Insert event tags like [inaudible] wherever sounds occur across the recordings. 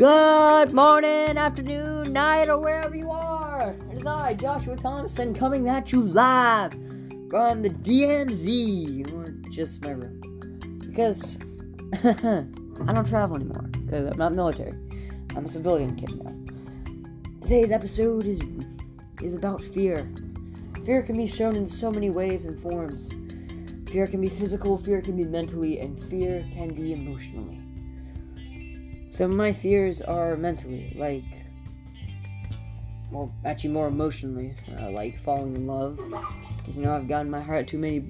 Good morning, afternoon, night, or wherever you are. It is I, Joshua Thompson, coming at you live from the DMZ, or just my room. Because [laughs] I don't travel anymore, because I'm not military. I'm a civilian kid now. Today's episode is is about fear. Fear can be shown in so many ways and forms. Fear can be physical, fear can be mentally, and fear can be emotionally. Some of my fears are mentally, like, well, actually more emotionally, uh, like falling in love. Because you know I've gotten my heart too many,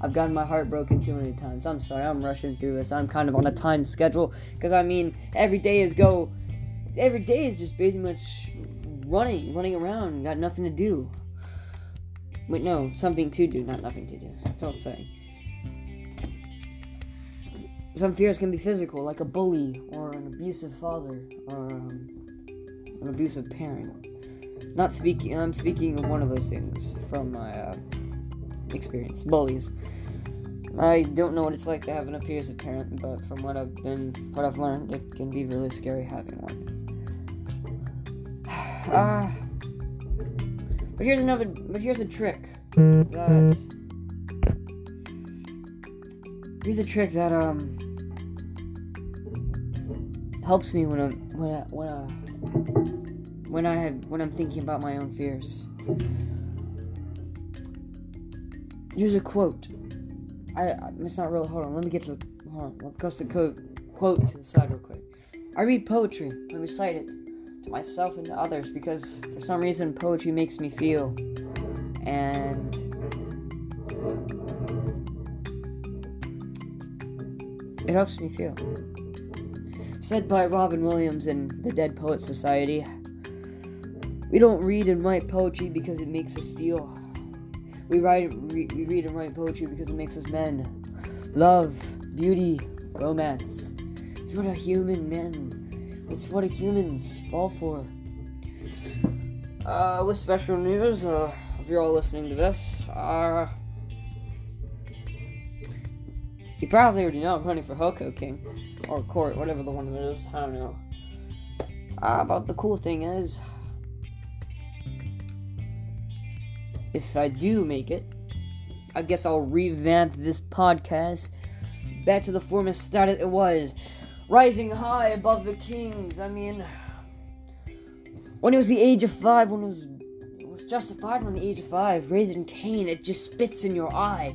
I've gotten my heart broken too many times. I'm sorry, I'm rushing through this. I'm kind of on a time schedule because I mean every day is go, every day is just basically much running, running around, got nothing to do. Wait, no, something to do, not nothing to do. That's all I'm saying. Some fears can be physical, like a bully, or an abusive father, or um, an abusive parent. Not speaking, I'm speaking of one of those things from my uh, experience. Bullies. I don't know what it's like to have an abusive parent, but from what I've been, what I've learned, it can be really scary having one. [sighs] Ah. uh, but here's another. But here's a trick that. Here's a trick that um helps me when I'm when I, when I when I have when I'm thinking about my own fears. Here's a quote. I it's not really. Hold on. Let me get to. Hold on. Let me go to the quote quote to the side real quick. I read poetry and recite it to myself and to others because for some reason poetry makes me feel and it helps me feel. Said by Robin Williams in the Dead Poet Society, we don't read and write poetry because it makes us feel. We write, re- we read and write poetry because it makes us men. Love, beauty, romance. It's what a human men it's what humans fall for. Uh, with special news, uh, if you're all listening to this, uh, you probably already know I'm running for HoCo King, or Court, whatever the one it is, I don't know. Uh, but the cool thing is, if I do make it, I guess I'll revamp this podcast back to the former status it was rising high above the kings. I mean, when it was the age of five, when it it was justified when the age of five, raising Cain, it just spits in your eye.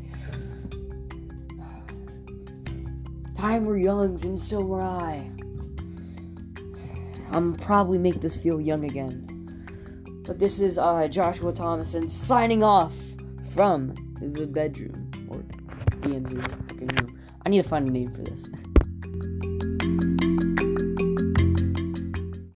Were youngs, and so were I. I'm probably make this feel young again. But this is uh, Joshua Thompson signing off from the bedroom or DMZ. I need to find a name for this. [laughs]